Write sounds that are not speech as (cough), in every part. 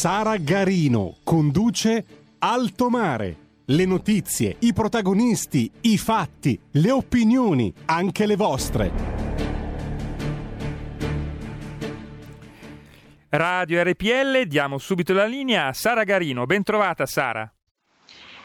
Sara Garino conduce Alto Mare. Le notizie, i protagonisti, i fatti, le opinioni, anche le vostre. Radio RPL, diamo subito la linea a Sara Garino. Ben trovata Sara.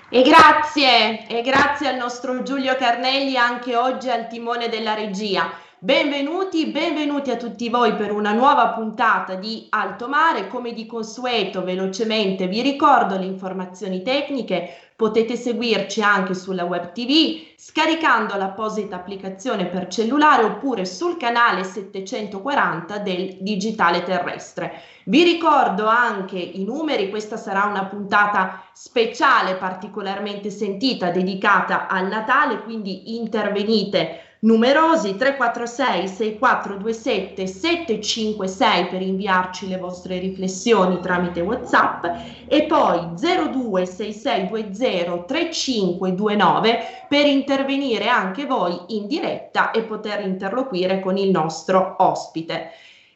E grazie, e grazie al nostro Giulio Carnelli anche oggi al timone della regia. Benvenuti, benvenuti a tutti voi per una nuova puntata di Alto Mare. Come di consueto, velocemente vi ricordo le informazioni tecniche. Potete seguirci anche sulla web TV scaricando l'apposita applicazione per cellulare oppure sul canale 740 del digitale terrestre. Vi ricordo anche i numeri, questa sarà una puntata speciale particolarmente sentita dedicata al Natale, quindi intervenite numerosi 346 6427 756 per inviarci le vostre riflessioni tramite WhatsApp e poi 026620 3529 per intervenire anche voi in diretta e poter interloquire con il nostro ospite.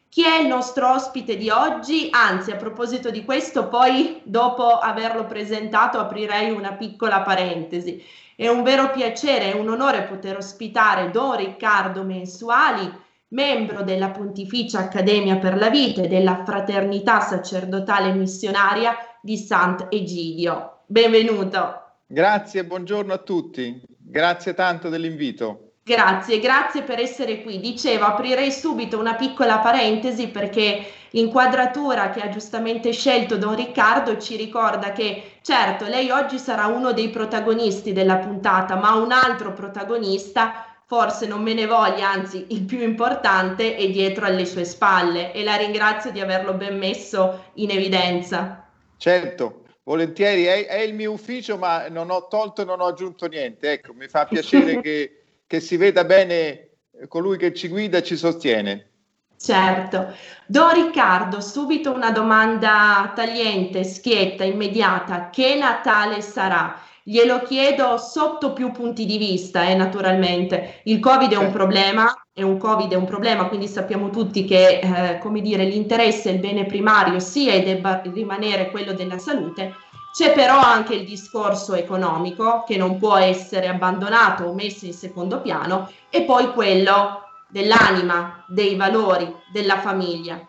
Chi è il nostro ospite di oggi? Anzi, a proposito di questo, poi dopo averlo presentato aprirei una piccola parentesi. È un vero piacere e un onore poter ospitare Don Riccardo Mensuali, membro della Pontificia Accademia per la Vita e della Fraternità Sacerdotale Missionaria di Sant'Egidio. Benvenuto. Grazie, buongiorno a tutti. Grazie tanto dell'invito. Grazie, grazie per essere qui. Dicevo, aprirei subito una piccola parentesi perché l'inquadratura che ha giustamente scelto Don Riccardo ci ricorda che certo lei oggi sarà uno dei protagonisti della puntata, ma un altro protagonista, forse non me ne voglia, anzi il più importante, è dietro alle sue spalle e la ringrazio di averlo ben messo in evidenza. Certo, volentieri, è, è il mio ufficio, ma non ho tolto e non ho aggiunto niente. Ecco, mi fa piacere (laughs) che che si veda bene colui che ci guida e ci sostiene. Certo. Don Riccardo, subito una domanda tagliente, schietta, immediata. Che Natale sarà? Glielo chiedo sotto più punti di vista, eh, naturalmente. Il Covid è un problema, è un Covid è un problema, quindi sappiamo tutti che, eh, come dire, l'interesse, il bene primario sia e debba rimanere quello della salute, c'è però anche il discorso economico che non può essere abbandonato o messo in secondo piano e poi quello dell'anima, dei valori, della famiglia.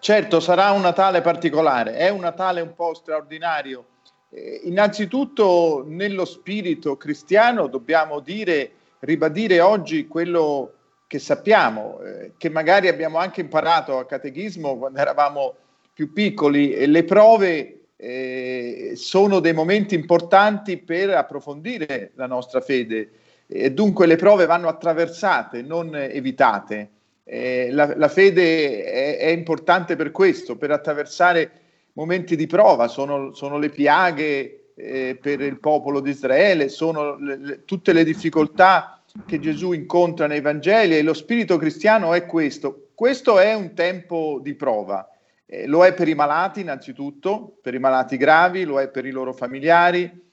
Certo, sarà un Natale particolare, è un Natale un po' straordinario. Eh, innanzitutto nello spirito cristiano dobbiamo dire, ribadire oggi quello che sappiamo, eh, che magari abbiamo anche imparato a catechismo quando eravamo più piccoli, le prove eh, sono dei momenti importanti per approfondire la nostra fede e dunque le prove vanno attraversate, non evitate. Eh, la, la, fede è, è, importante per questo, per attraversare momenti di prova, sono, sono le piaghe eh, per il popolo di Israele, sono le, le, tutte le difficoltà che Gesù incontra nei Vangeli e lo spirito cristiano è questo. Questo è un tempo di prova eh, lo è per i malati innanzitutto, per i malati gravi, lo è per i loro familiari,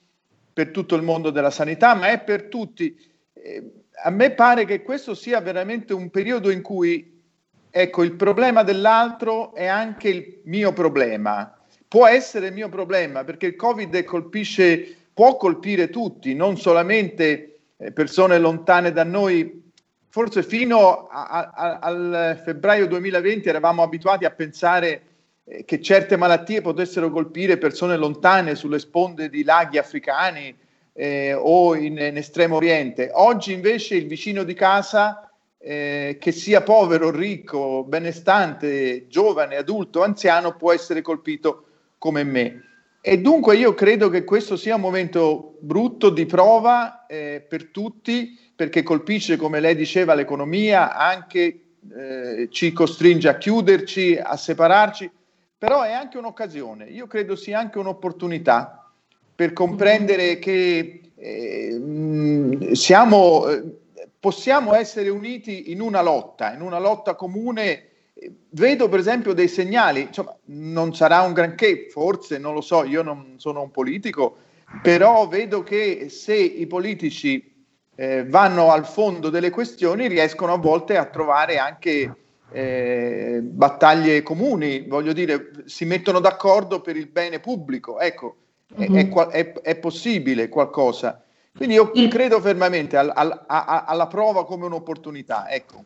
per tutto il mondo della sanità, ma è per tutti. Eh, a me pare che questo sia veramente un periodo in cui, ecco, il problema dell'altro è anche il mio problema. Può essere il mio problema perché il Covid colpisce, può colpire tutti, non solamente eh, persone lontane da noi forse fino a, a, al febbraio 2020 eravamo abituati a pensare eh, che certe malattie potessero colpire persone lontane sulle sponde di laghi africani eh, o in, in, estremo oriente. Oggi invece il vicino di casa, eh, che sia povero, ricco, benestante, giovane, adulto, anziano, può essere colpito come me. E dunque io credo che questo sia un momento brutto di prova eh, per tutti perché colpisce, come lei diceva, l'economia, anche eh, ci costringe a chiuderci, a separarci, però è anche un'occasione, io credo sia anche un'opportunità per comprendere che eh, siamo, eh, possiamo essere uniti in una lotta, in una lotta comune. Vedo per esempio dei segnali, insomma, non sarà un granché, forse, non lo so, io non sono un politico, però vedo che se i politici eh, vanno al fondo delle questioni riescono a volte a trovare anche eh, battaglie comuni, voglio dire, si mettono d'accordo per il bene pubblico. Ecco, mm-hmm. è, mhm. è, è, possibile qualcosa. Quindi io credo fermamente al, al, a, alla prova come un'opportunità. Ecco.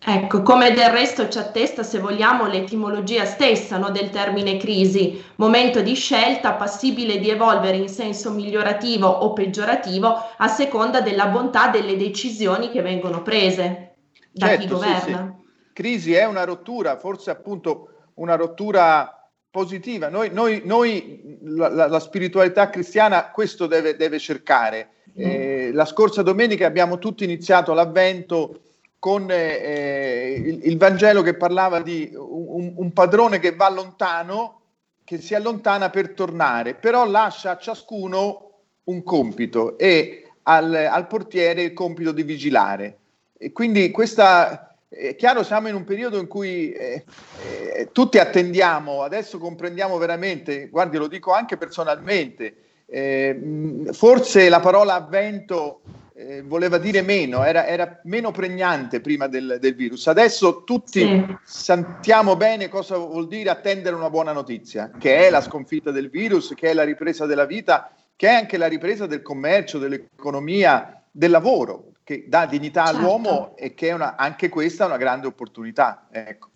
Ecco, come del resto ci attesta, se vogliamo, l'etimologia stessa no, del termine crisi, momento di scelta passibile di evolvere in senso migliorativo o peggiorativo a seconda della bontà delle decisioni che vengono prese da certo, chi governa. Sì, sì. Crisi è una rottura, forse appunto una rottura positiva. Noi, noi, noi la, la, spiritualità cristiana questo deve, deve cercare. Mm. Eh, la scorsa domenica abbiamo tutti iniziato l'avvento con eh, il, il, Vangelo che parlava di un, un, padrone che va lontano, che si allontana per tornare, però lascia a ciascuno un compito e al, al portiere il compito di vigilare. E quindi questa, è chiaro, siamo in un periodo in cui eh, eh, tutti attendiamo, adesso comprendiamo veramente, guardi, lo dico anche personalmente, eh, forse la parola avvento eh, voleva dire meno, era, era, meno pregnante prima del, del virus. Adesso tutti sì. sentiamo bene cosa vuol dire attendere una buona notizia, che è la sconfitta del virus, che è la ripresa della vita, che è anche la ripresa del commercio, dell'economia, del lavoro, che dà dignità certo. all'uomo e che è una, anche questa una grande opportunità. Ecco.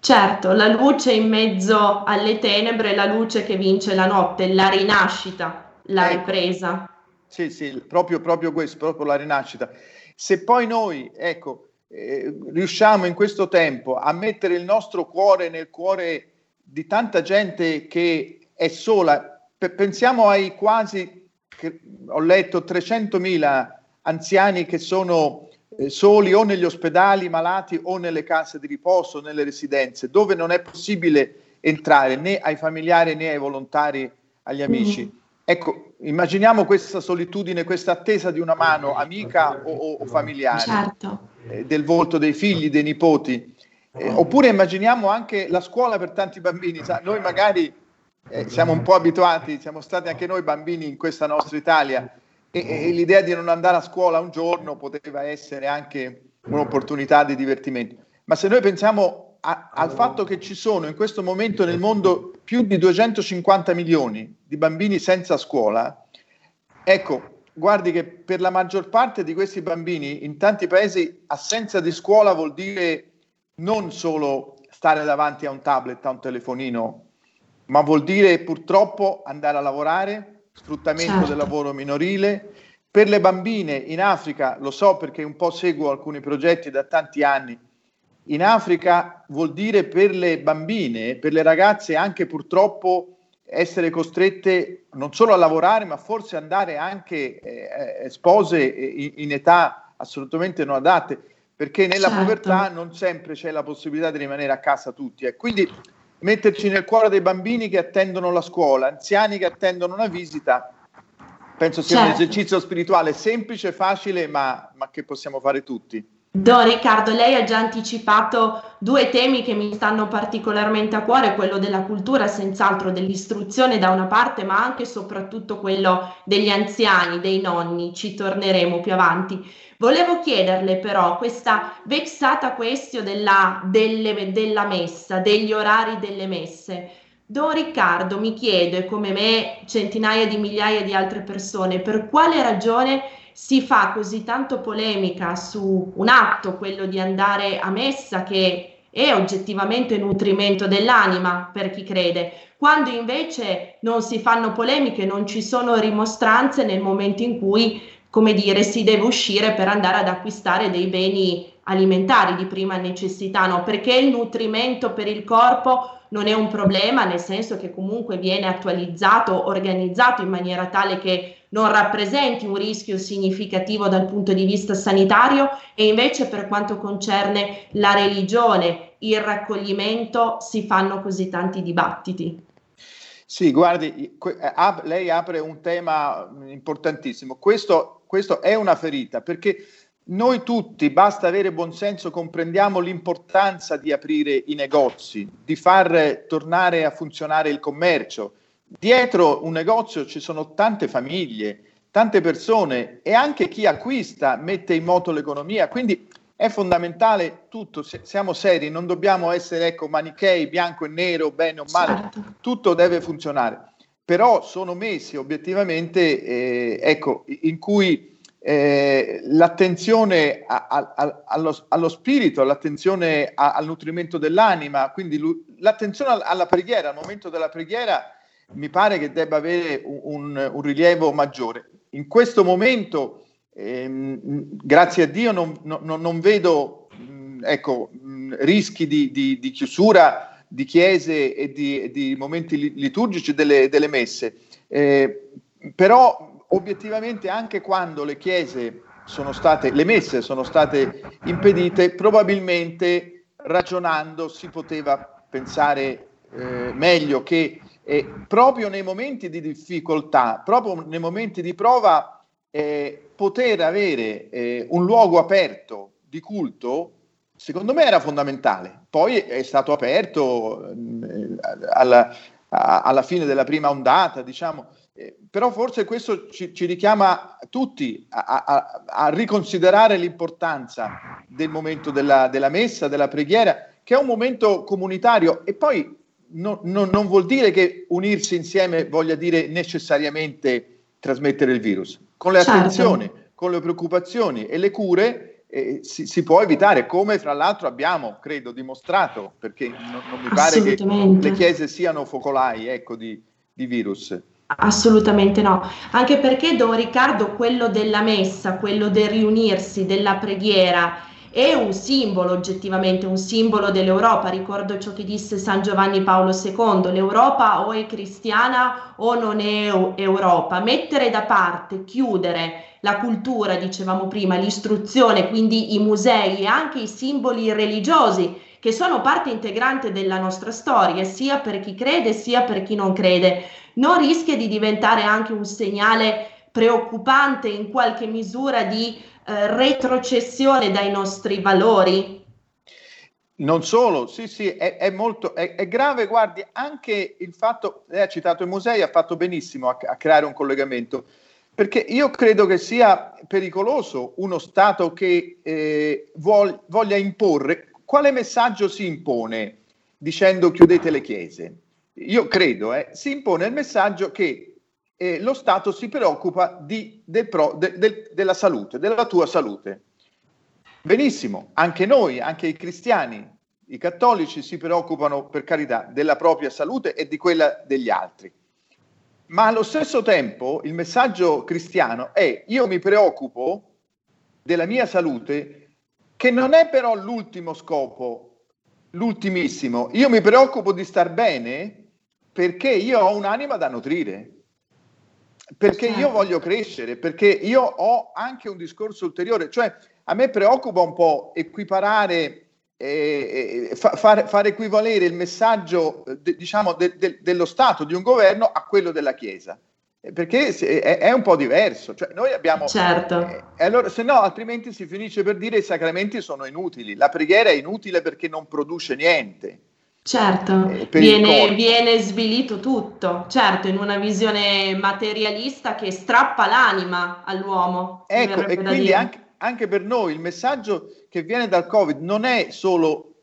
Certo, la luce in mezzo alle tenebre, la luce che vince la notte, la rinascita, la ecco. ripresa. Sì, sì, proprio, proprio questo, proprio la rinascita. Se poi noi, ecco, eh, riusciamo in questo tempo a mettere il nostro cuore nel cuore di tanta gente che è sola, P- pensiamo ai quasi, ho letto, 300.000 anziani che sono eh, soli o negli ospedali malati o nelle case di riposo, nelle residenze, dove non è possibile entrare né ai familiari né ai volontari, agli amici. Mm. Ecco, immaginiamo questa solitudine, questa attesa di una mano amica o, o familiare, certo. eh, del volto dei figli, dei nipoti. Eh, oppure immaginiamo anche la scuola per tanti bambini. Sa, noi magari eh, siamo un po' abituati, siamo stati anche noi bambini in questa nostra Italia e, e l'idea di non andare a scuola un giorno poteva essere anche un'opportunità di divertimento. Ma se noi pensiamo a, al fatto che ci sono in questo momento nel mondo più di 250 milioni di bambini senza scuola, ecco, guardi che per la maggior parte di questi bambini in tanti paesi assenza di scuola vuol dire non solo stare davanti a un tablet, a un telefonino, ma vuol dire purtroppo andare a lavorare, sfruttamento certo. del lavoro minorile. Per le bambine in Africa, lo so perché un po' seguo alcuni progetti da tanti anni, in Africa vuol dire per le bambine, per le ragazze anche purtroppo essere costrette non solo a lavorare, ma forse andare anche eh, spose in, in, età assolutamente non adatte, perché nella certo. povertà non sempre c'è la possibilità di rimanere a casa tutti. Eh. Quindi metterci nel cuore dei bambini che attendono la scuola, anziani che attendono una visita, penso sia certo. un esercizio spirituale semplice, facile, ma, ma che possiamo fare tutti. Don Riccardo, lei ha già anticipato due temi che mi stanno particolarmente a cuore, quello della cultura, senz'altro dell'istruzione da una parte, ma anche e soprattutto quello degli anziani, dei nonni, ci torneremo più avanti. Volevo chiederle però questa vexata questione della, delle, della messa, degli orari delle messe. Don Riccardo mi chiede, come me, centinaia di migliaia di altre persone, per quale ragione si fa così tanto polemica su un atto, quello di andare a messa, che è oggettivamente nutrimento dell'anima per chi crede, quando invece non si fanno polemiche, non ci sono rimostranze nel momento in cui, come dire, si deve uscire per andare ad acquistare dei beni alimentari di prima necessità, no? Perché il nutrimento per il corpo non è un problema, nel senso che comunque viene attualizzato, organizzato in maniera tale che non rappresenti un rischio significativo dal punto di vista sanitario e invece per quanto concerne la religione, il raccoglimento, si fanno così tanti dibattiti. Sì, guardi, eh, lei apre un tema importantissimo. Questo, questo è una ferita perché noi tutti, basta avere buonsenso, comprendiamo l'importanza di aprire i negozi, di far tornare a funzionare il commercio. Dietro un negozio ci sono tante famiglie, tante persone e anche chi acquista mette in moto l'economia. Quindi è fondamentale tutto, siamo seri, non dobbiamo essere ecco, manichei, bianco e nero, bene o male, certo. tutto deve funzionare. Però sono mesi obiettivamente eh, ecco, in cui eh, l'attenzione a, a, allo, allo, spirito, l'attenzione a, al nutrimento dell'anima, quindi l'attenzione alla preghiera, al momento della preghiera mi pare che debba avere un, un, un rilievo maggiore. In questo momento, ehm, grazie a Dio, non, non, non vedo mh, ecco, mh, rischi di, di, di, chiusura di chiese e di, di momenti liturgici delle, delle messe. Eh, però obiettivamente anche quando le chiese sono state, le messe sono state impedite, probabilmente ragionando si poteva pensare eh, meglio che eh, proprio nei momenti di difficoltà, proprio nei momenti di prova, eh, poter avere eh, un luogo aperto di culto, secondo me era fondamentale. Poi è stato aperto eh, alla, alla fine della prima ondata, diciamo, eh, però forse questo ci, ci richiama tutti a, a, a, riconsiderare l'importanza del momento della, della, messa, della preghiera, che è un momento comunitario e poi no, no, non vuol dire che unirsi insieme voglia dire necessariamente trasmettere il virus. Con le certo. attenzioni, con le preoccupazioni e le cure eh, si, si, può evitare, come fra l'altro abbiamo, credo, dimostrato, perché non, non mi pare che le chiese siano focolai ecco, di, di virus. Assolutamente no, anche perché Don Riccardo, quello della messa, quello del riunirsi, della preghiera, è un simbolo oggettivamente, un simbolo dell'Europa. Ricordo ciò che disse San Giovanni Paolo II, l'Europa o è cristiana o non è Europa. Mettere da parte, chiudere la cultura, dicevamo prima, l'istruzione, quindi i musei e anche i simboli religiosi che sono parte integrante della nostra storia, sia per chi crede sia per chi non crede, non rischia di diventare anche un segnale preoccupante in qualche misura di eh, retrocessione dai nostri valori? Non solo, sì, sì, è, è molto è, è, grave. Guardi, anche il fatto, lei ha citato i musei, ha fatto benissimo a, a creare un collegamento, perché io credo che sia pericoloso uno Stato che eh, vuol, voglia imporre quale messaggio si impone dicendo chiudete le chiese? Io credo, eh, si impone il messaggio che eh, lo Stato si preoccupa di, del pro, de, de, della salute, della tua salute. Benissimo, anche noi, anche i cristiani, i cattolici si preoccupano per carità della propria salute e di quella degli altri. Ma allo stesso tempo il messaggio cristiano è io mi preoccupo della mia salute che non è però l'ultimo scopo, l'ultimissimo. Io mi preoccupo di star bene perché io ho un'anima da nutrire, perché io certo. voglio crescere, perché io ho anche un discorso ulteriore, cioè a me preoccupa un po' equiparare, eh, fa, far, far, equivalere il messaggio de, diciamo de, de, dello Stato, di un governo, a quello della Chiesa. Eh, perché è, è, un po' diverso. Cioè, noi abbiamo. Certo. Eh, allora, se no, altrimenti si finisce per dire i sacramenti sono inutili. La preghiera è inutile perché non produce niente. Certo, eh, viene, viene, svilito tutto, certo, in una visione materialista che strappa l'anima all'uomo. Ecco, e quindi anche, anche per noi il messaggio che viene dal Covid non è solo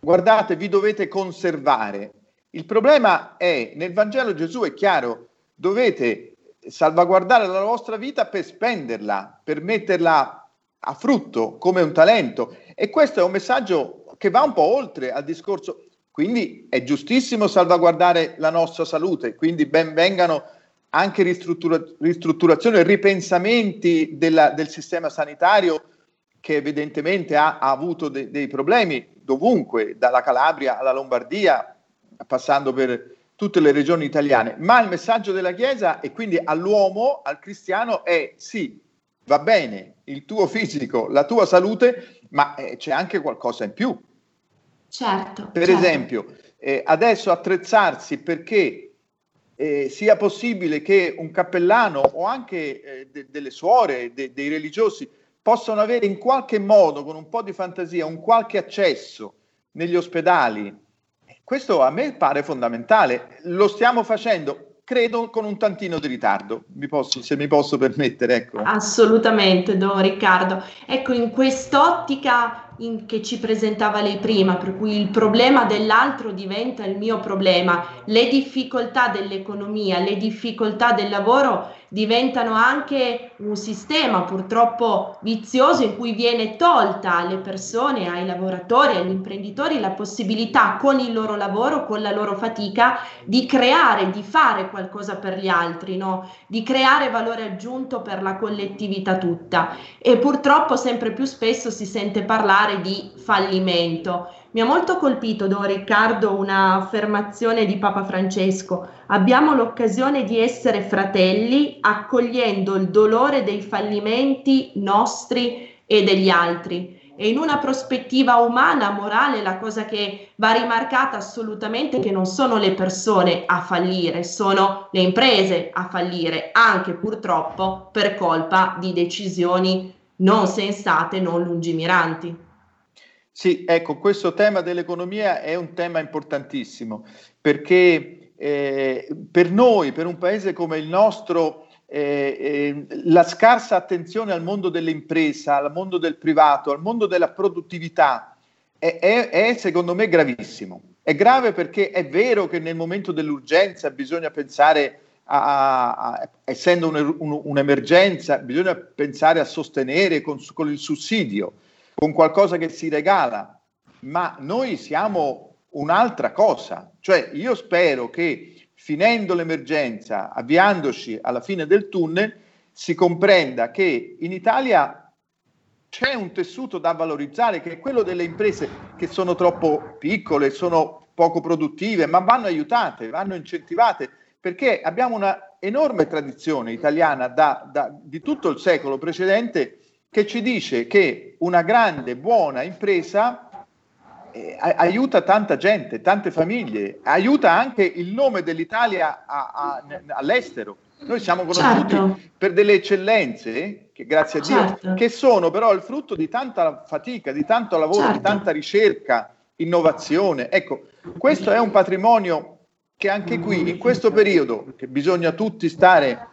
guardate, vi dovete conservare. Il problema è, nel Vangelo Gesù è chiaro, dovete salvaguardare la vostra vita per spenderla, per metterla a frutto come un talento. E questo è un messaggio che va un po' oltre al discorso. Quindi è giustissimo salvaguardare la nostra salute, quindi ben vengano anche ristruttura- ristrutturazioni e ripensamenti della, del sistema sanitario che evidentemente ha, ha avuto de- dei problemi dovunque, dalla Calabria alla Lombardia, passando per tutte le regioni italiane, ma il messaggio della Chiesa e quindi all'uomo, al cristiano è sì, va bene il tuo fisico, la tua salute, ma eh, c'è anche qualcosa in più. Certo. Per certo. esempio, eh, adesso attrezzarsi perché eh, sia possibile che un cappellano o anche eh, de- delle suore, de- dei religiosi possano avere in qualche modo, con un po' di fantasia, un qualche accesso negli ospedali questo a me pare fondamentale. Lo stiamo facendo, credo, con un tantino di ritardo, mi posso, se mi posso permettere. Ecco. Assolutamente, Don Riccardo. Ecco, in quest'ottica in, che ci presentava lei prima, per cui il problema dell'altro diventa il mio problema, le difficoltà dell'economia, le difficoltà del lavoro diventano anche un sistema purtroppo vizioso in cui viene tolta alle persone, ai lavoratori, agli imprenditori la possibilità con il loro lavoro, con la loro fatica di creare, di fare qualcosa per gli altri, no? di creare valore aggiunto per la collettività tutta. E purtroppo sempre più spesso si sente parlare di fallimento. Mi ha molto colpito, Don Riccardo, un'affermazione di Papa Francesco. Abbiamo l'occasione di essere fratelli accogliendo il dolore dei fallimenti nostri e degli altri. E in una prospettiva umana, morale, la cosa che va rimarcata assolutamente è che non sono le persone a fallire, sono le imprese a fallire, anche purtroppo per colpa di decisioni non sensate, non lungimiranti. Sì, ecco, questo tema dell'economia è un tema importantissimo perché eh, per noi, per un paese come il nostro, eh, eh, la scarsa attenzione al mondo dell'impresa, al mondo del privato, al mondo della produttività è, è, è secondo me gravissimo. È grave perché è vero che nel momento dell'urgenza bisogna pensare a, a, essendo un, un, un'emergenza, bisogna pensare a sostenere con, con il sussidio con qualcosa che si regala, ma noi siamo un'altra cosa. Cioè io spero che finendo l'emergenza, avviandoci alla fine del tunnel, si comprenda che in Italia c'è un tessuto da valorizzare che è quello delle imprese che sono troppo piccole, sono poco produttive, ma vanno aiutate, vanno incentivate, perché abbiamo una enorme tradizione italiana da, da, di tutto il secolo precedente che ci dice che una grande, buona impresa eh, aiuta tanta gente, tante famiglie, aiuta anche il nome dell'Italia a, a, all'estero. Noi siamo conosciuti certo. per delle eccellenze, che grazie a Dio, certo. che sono però il frutto di tanta fatica, di tanto lavoro, certo. di tanta ricerca, innovazione. Ecco, questo è un patrimonio che anche qui, in questo periodo, che bisogna tutti stare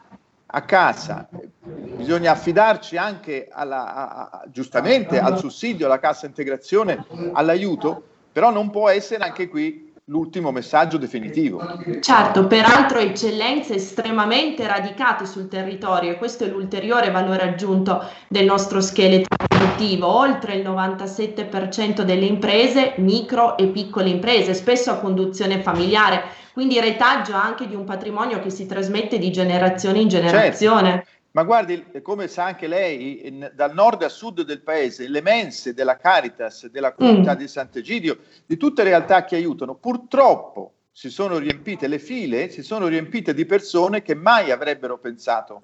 a casa, bisogna affidarci anche alla, a, a, giustamente al sussidio, alla cassa integrazione, all'aiuto, però non può essere anche qui l'ultimo messaggio definitivo. Certo, peraltro eccellenze estremamente radicate sul territorio e questo è l'ulteriore valore aggiunto del nostro scheletro produttivo, oltre il 97% delle imprese, micro e piccole imprese, spesso a conduzione familiare, quindi retaggio anche di un patrimonio che si trasmette di generazione in certo. generazione. Certo. Ma guardi, come sa anche lei, in, dal nord a sud del paese, le mense della Caritas, della comunità mm. di Sant'Egidio, di tutte le realtà che aiutano, purtroppo si sono riempite le file, si sono riempite di persone che mai avrebbero pensato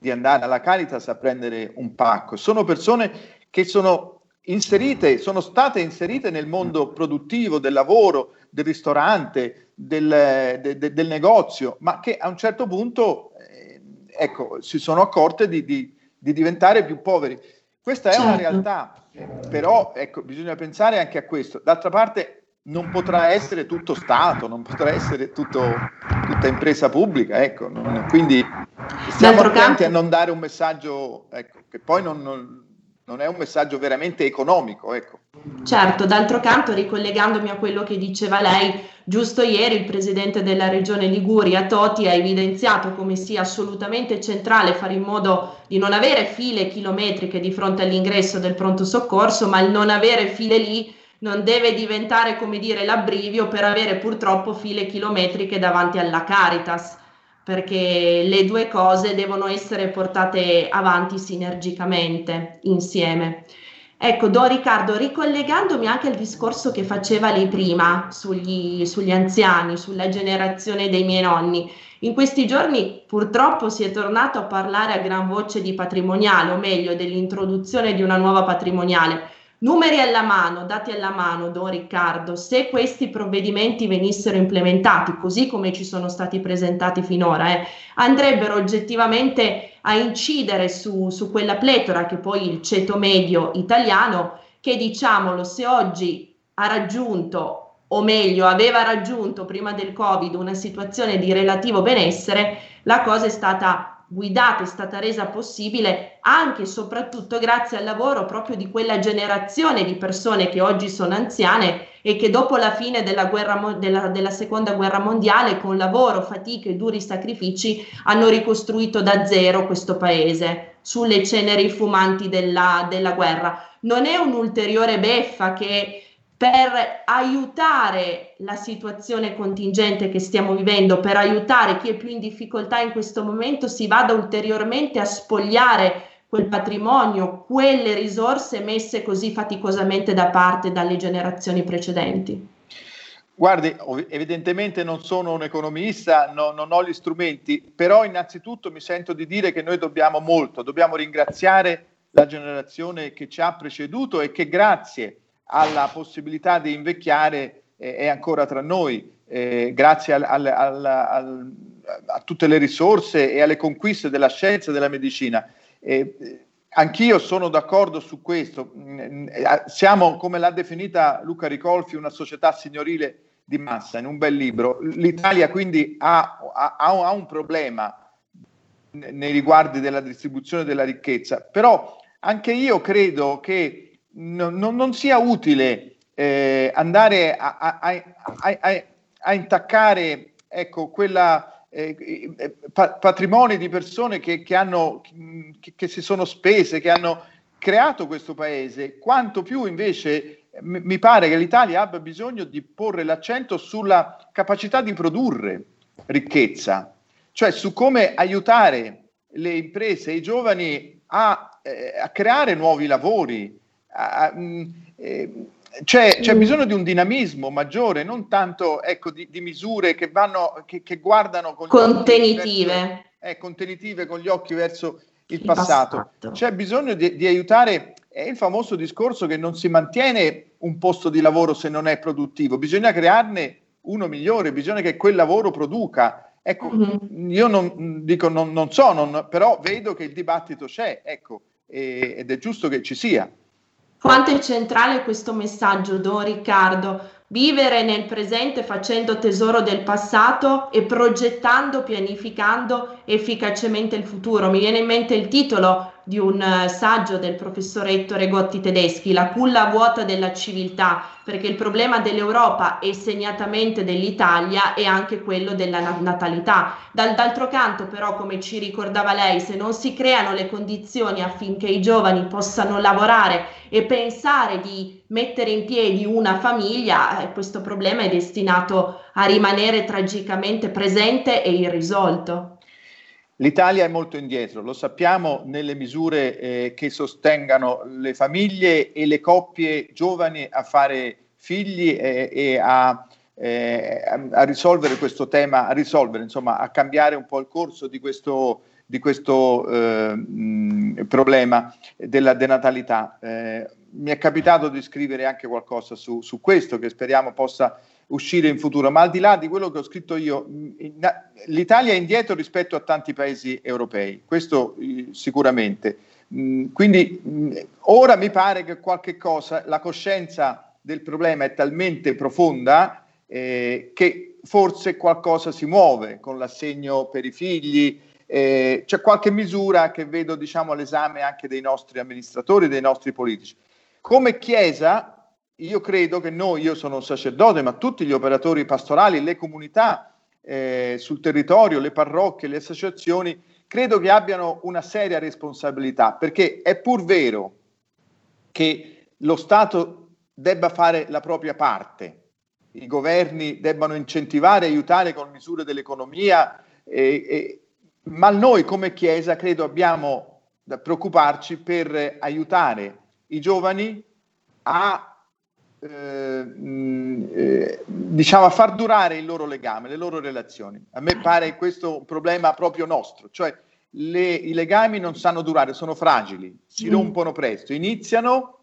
di andare alla Caritas a prendere un pacco. Sono persone che sono inserite, sono state inserite nel mondo produttivo, del lavoro, del ristorante, del, de, de, del negozio, ma che a un certo punto ecco, si sono accorte di, di, di diventare più poveri. Questa è certo. una realtà, però ecco, bisogna pensare anche a questo. D'altra parte non potrà essere tutto Stato, non potrà essere tutto, tutta impresa pubblica, ecco. Non, quindi stiamo attenti a non dare un messaggio ecco, che poi non, non non è un messaggio veramente economico. Ecco. Certo, d'altro canto, ricollegandomi a quello che diceva lei, giusto ieri il presidente della regione Liguria, Toti, ha evidenziato come sia assolutamente centrale fare in modo di non avere file chilometriche di fronte all'ingresso del pronto soccorso, ma il non avere file lì non deve diventare, come dire, l'abbrivio per avere purtroppo file chilometriche davanti alla Caritas perché le due cose devono essere portate avanti sinergicamente insieme. Ecco, Don Riccardo, ricollegandomi anche al discorso che faceva lei prima sugli, sugli anziani, sulla generazione dei miei nonni, in questi giorni purtroppo si è tornato a parlare a gran voce di patrimoniale, o meglio dell'introduzione di una nuova patrimoniale. Numeri alla mano, dati alla mano, Don Riccardo, se questi provvedimenti venissero implementati così come ci sono stati presentati finora, eh, andrebbero oggettivamente a incidere su, su quella pletora che poi il ceto medio italiano, che diciamolo, se oggi ha raggiunto o meglio aveva raggiunto prima del Covid una situazione di relativo benessere, la cosa è stata guidata, è stata resa possibile anche e soprattutto grazie al lavoro proprio di quella generazione di persone che oggi sono anziane e che dopo la fine della, guerra, della, della seconda guerra mondiale, con lavoro, fatiche e duri sacrifici, hanno ricostruito da zero questo paese sulle ceneri fumanti della, della guerra. Non è un'ulteriore beffa che per aiutare la situazione contingente che stiamo vivendo, per aiutare chi è più in difficoltà in questo momento, si vada ulteriormente a spogliare quel patrimonio, quelle risorse messe così faticosamente da parte dalle generazioni precedenti? Guardi, evidentemente non sono un economista, no, non ho gli strumenti, però innanzitutto mi sento di dire che noi dobbiamo molto, dobbiamo ringraziare la generazione che ci ha preceduto e che grazie alla possibilità di invecchiare eh, è ancora tra noi, eh, grazie al, al, al, a tutte le risorse e alle conquiste della scienza e della medicina. Eh, anch'io sono d'accordo su questo. Mm, eh, siamo, come l'ha definita Luca Ricolfi, una società signorile di massa, in un bel libro. L'Italia quindi ha, ha, ha un problema nei riguardi della distribuzione della ricchezza, però anche io credo che no, no, non sia utile eh, andare a, a, a, a, intaccare ecco, quella eh, eh, pa- patrimoni di persone che, che, hanno, che, che si sono spese, che hanno creato questo paese, quanto più invece mi pare che l'Italia abbia bisogno di porre l'accento sulla capacità di produrre ricchezza, cioè su come aiutare le imprese i giovani a, eh, a creare nuovi lavori, Mm, eh, c'è, c'è, mm. bisogno di un dinamismo maggiore, non tanto ecco, di, di misure che, vanno, che, che guardano con contenitive. Verso, eh, contenitive con gli occhi verso il, il passato. passato. C'è bisogno di, di, aiutare, è il famoso discorso che non si mantiene un posto di lavoro se non è produttivo, bisogna crearne uno migliore, bisogna che quel lavoro produca. Ecco, mm-hmm. io non dico, non, non so, non, però vedo che il dibattito c'è, ecco, e, ed è giusto che ci sia. Quanto è centrale questo messaggio, Don Riccardo? Vivere nel presente facendo tesoro del passato e progettando, pianificando efficacemente il futuro. Mi viene in mente il titolo di un uh, saggio del professore Ettore Gotti Tedeschi, La culla vuota della civiltà, perché il problema dell'Europa e segnatamente dell'Italia è anche quello della natalità. Dal, d'altro canto però, come ci ricordava lei, se non si creano le condizioni affinché i giovani possano lavorare e pensare di mettere in piedi una famiglia, eh, questo problema è destinato a rimanere tragicamente presente e irrisolto. L'Italia è molto indietro, lo sappiamo nelle misure eh, che sostengano le famiglie e le coppie giovani a fare figli eh, e a, eh, a, risolvere questo tema, a risolvere, insomma, a cambiare un po' il corso di questo, di questo eh, mh, problema della denatalità. Eh, mi è capitato di scrivere anche qualcosa su, su questo che speriamo possa uscire in futuro, ma al di là di quello che ho scritto io, l'Italia è indietro rispetto a tanti paesi europei, questo eh, sicuramente. Quindi ora mi pare che qualche cosa, la coscienza del problema è talmente profonda eh, che forse qualcosa si muove con l'assegno per i figli, eh, c'è qualche misura che vedo diciamo, all'esame anche dei nostri amministratori, dei nostri politici. Come Chiesa io credo che noi, io sono un sacerdote, ma tutti gli operatori pastorali, le comunità eh, sul territorio, le parrocchie, le associazioni, credo che abbiano una seria responsabilità, perché è pur vero che lo Stato debba fare la propria parte, i governi debbano incentivare aiutare con misure dell'economia, eh, eh, ma noi come Chiesa credo abbiamo da preoccuparci per aiutare i giovani a, eh, diciamo, a far durare il loro legame, le loro relazioni. A me pare questo un problema proprio nostro, cioè le, i legami non sanno durare, sono fragili, si mm. rompono presto, iniziano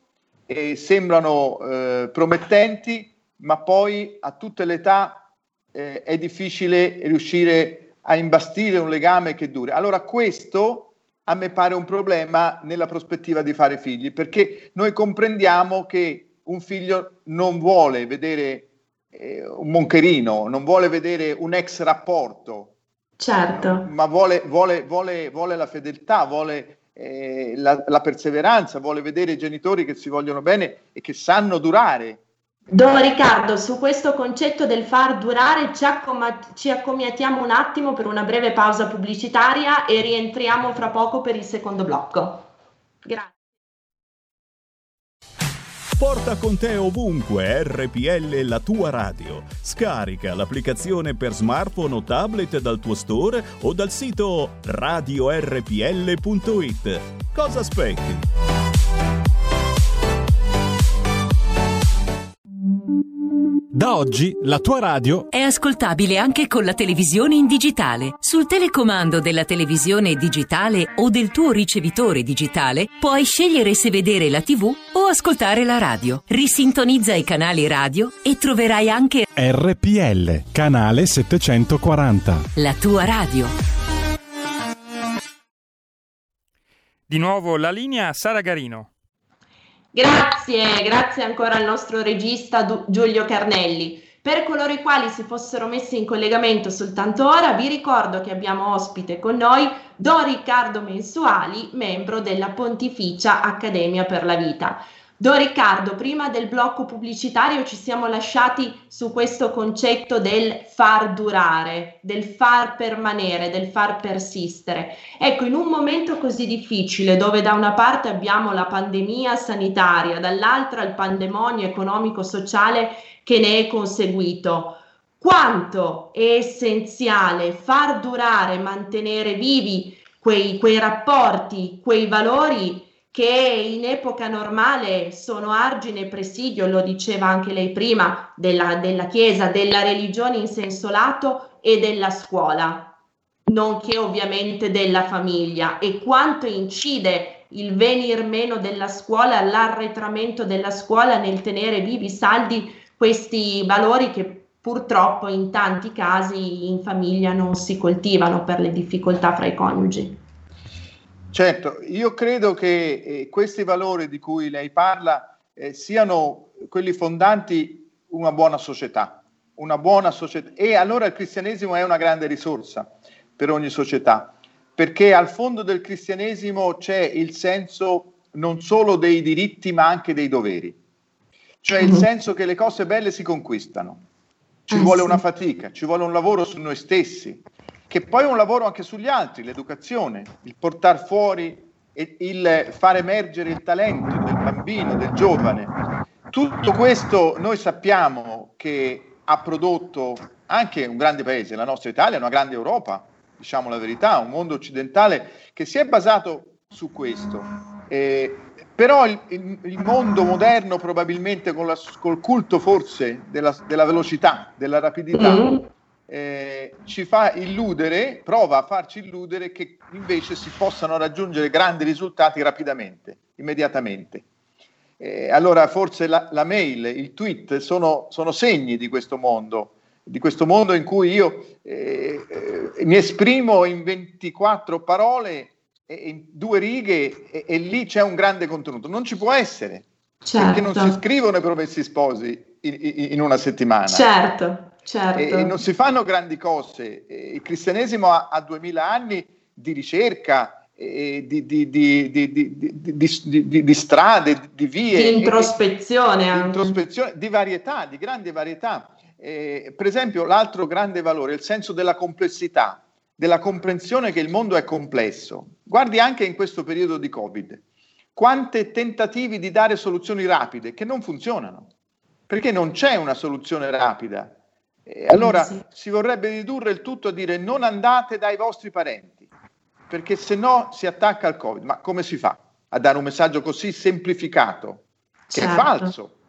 e sembrano eh, promettenti, ma poi a tutte le età eh, è difficile riuscire a imbastire un legame che duri. Allora questo a me pare un problema nella prospettiva di fare figli, perché noi comprendiamo che un figlio non vuole vedere eh, un moncherino, non vuole vedere un ex rapporto, certo. ma vuole, vuole, vuole, vuole la fedeltà, vuole eh, la, la perseveranza, vuole vedere i genitori che si vogliono bene e che sanno durare Don Riccardo, su questo concetto del far durare ci, accom- ci, accomiatiamo un attimo per una breve pausa pubblicitaria e rientriamo fra poco per il secondo blocco. Grazie. Porta con te ovunque RPL la tua radio. Scarica l'applicazione per smartphone o tablet dal tuo store o dal sito radiorpl.it. Cosa aspetti? Da oggi la tua radio è ascoltabile anche con la televisione in digitale. Sul telecomando della televisione digitale o del tuo ricevitore digitale puoi scegliere se vedere la TV o ascoltare la radio. Risintonizza i canali radio e troverai anche RPL, canale 740. La tua radio. Di nuovo la linea Sara Garino. Grazie, grazie ancora al nostro regista du- Giulio Carnelli. Per coloro i quali si fossero messi in collegamento soltanto ora, vi ricordo che abbiamo ospite con noi Don Riccardo Mensuali, membro della Pontificia Accademia per la Vita. Don Riccardo, prima del blocco pubblicitario ci siamo lasciati su questo concetto del far durare, del far permanere, del far persistere. Ecco, in un momento così difficile dove da una parte abbiamo la pandemia sanitaria, dall'altra il pandemonio economico-sociale che ne è conseguito, quanto è essenziale far durare, mantenere vivi quei, quei rapporti, quei valori che in epoca normale sono argine e presidio, lo diceva anche lei prima, della, della Chiesa, della religione in senso lato e della scuola, nonché ovviamente della famiglia e quanto incide il venir meno della scuola, l'arretramento della scuola nel tenere vivi saldi questi valori che purtroppo in tanti casi in famiglia non si coltivano per le difficoltà fra i coniugi. Certo, io credo che eh, questi valori di cui lei parla eh, siano quelli fondanti una buona società, una buona società. E allora il cristianesimo è una grande risorsa per ogni società, perché al fondo del cristianesimo c'è il senso non solo dei diritti ma anche dei doveri, cioè il mhm. senso che le cose belle si conquistano, ci ah, vuole una fatica, ci vuole un lavoro su noi stessi, che poi è un lavoro anche sugli altri, l'educazione, il portare fuori il far emergere il talento del bambino, del giovane. Tutto questo noi sappiamo che ha prodotto anche un grande paese, la nostra Italia, una grande Europa, diciamo la verità, un mondo occidentale che si è basato su questo. Eh, però il, il, il, mondo moderno probabilmente con la, col culto forse della, della velocità, della rapidità, mm-hmm eh, ci fa illudere, prova a farci illudere che invece si possano raggiungere grandi risultati rapidamente, immediatamente. Eh, allora forse la, la, mail, il tweet sono, sono, segni di questo mondo, di questo mondo in cui io eh, eh mi esprimo in 24 parole e in due righe e, e, lì c'è un grande contenuto. Non ci può essere, certo. perché non si certo. scrivono i promessi sposi in, in, in una settimana. Certo. Certo. E, e, non si fanno grandi cose. Il cristianesimo ha, ha 2000 anni di ricerca, di, di, di, di, strade, di vie. Di introspezione. Di, introspezione, di varietà, di grande varietà. Eh, per esempio, l'altro grande valore è il senso della complessità, della comprensione che il mondo è complesso. Guardi anche in questo periodo di Covid, quante tentativi di dare soluzioni rapide che non funzionano, perché non c'è una soluzione rapida. E allora sì. si vorrebbe ridurre il tutto a dire non andate dai vostri parenti, perché se no si attacca al Covid. Ma come si fa? a dare un messaggio così semplificato, che certo. è falso.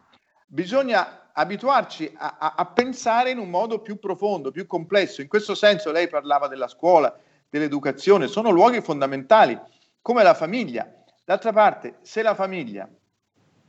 Bisogna abituarci a, a, a, pensare in un modo più profondo, più complesso. In questo senso lei parlava della scuola, dell'educazione, sono luoghi fondamentali, come la famiglia. D'altra parte, se la famiglia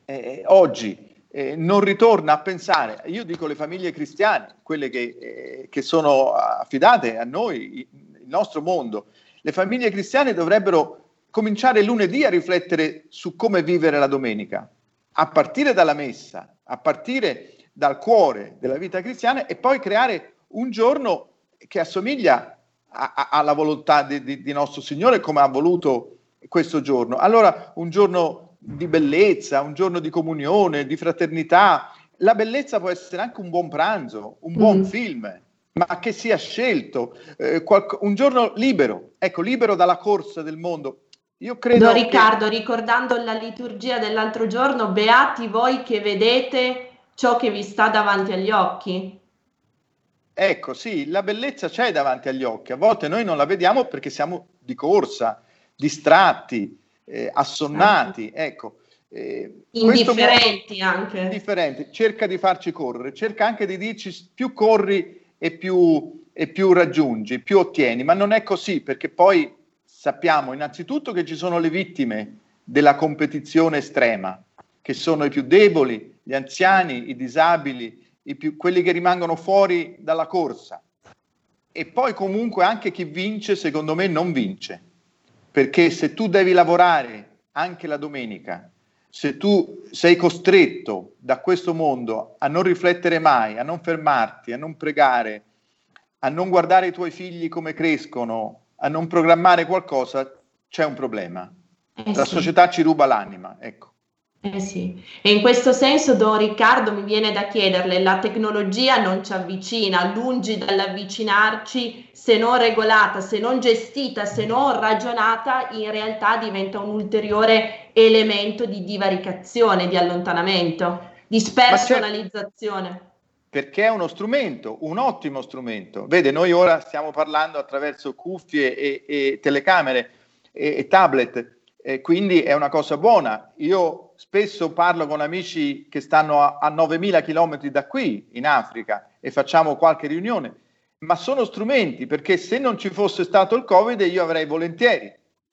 eh, oggi eh, non ritorna a pensare, io dico le famiglie cristiane, quelle che, eh, che sono affidate a noi, il nostro mondo, le famiglie cristiane dovrebbero cominciare lunedì a riflettere su come vivere la domenica, a partire dalla messa, a partire dal cuore della vita cristiana e poi creare un giorno che assomiglia alla volontà di, di, di nostro Signore come ha voluto questo giorno. Allora un giorno di bellezza, un giorno di comunione, di fraternità. La bellezza può essere anche un buon pranzo, un buon mm. film, ma che sia scelto, eh, qualc- un giorno libero, ecco, libero dalla corsa del mondo. Io credo no, Riccardo, che... ricordando la liturgia dell'altro giorno, beati voi che vedete ciò che vi sta davanti agli occhi. Ecco, sì, la bellezza c'è davanti agli occhi, a volte noi non la vediamo perché siamo di corsa, distratti, eh, assonnati, certo. ecco. Eh, indifferenti anche. Indifferenti, cerca di farci correre, cerca anche di dirci più corri e più, e più raggiungi, più ottieni, ma non è così perché poi sappiamo innanzitutto che ci sono le vittime della competizione estrema, che sono i più deboli, gli anziani, i disabili, i più, quelli che rimangono fuori dalla corsa. E poi comunque anche chi vince, secondo me, non vince perché se tu devi lavorare anche la domenica, se tu sei costretto da questo mondo a non riflettere mai, a non fermarti, a non pregare, a non guardare i tuoi figli come crescono, a non programmare qualcosa, c'è un problema. Eh la sì. società ci ruba l'anima, ecco. Eh sì, e in questo senso, Don Riccardo, mi viene da chiederle, la tecnologia non ci avvicina, lungi dall'avvicinarci, se non regolata, se non gestita, se non ragionata, in realtà diventa un ulteriore elemento di divaricazione, di allontanamento, di spersonalizzazione. Perché è uno strumento, un ottimo strumento. Vede, noi ora stiamo parlando attraverso cuffie e, e telecamere e, e tablet, e quindi è una cosa buona. Io spesso parlo con amici che stanno a, a 9.000 km da qui, in Africa, e facciamo qualche riunione, ma sono strumenti perché se non ci fosse stato il Covid io avrei volentieri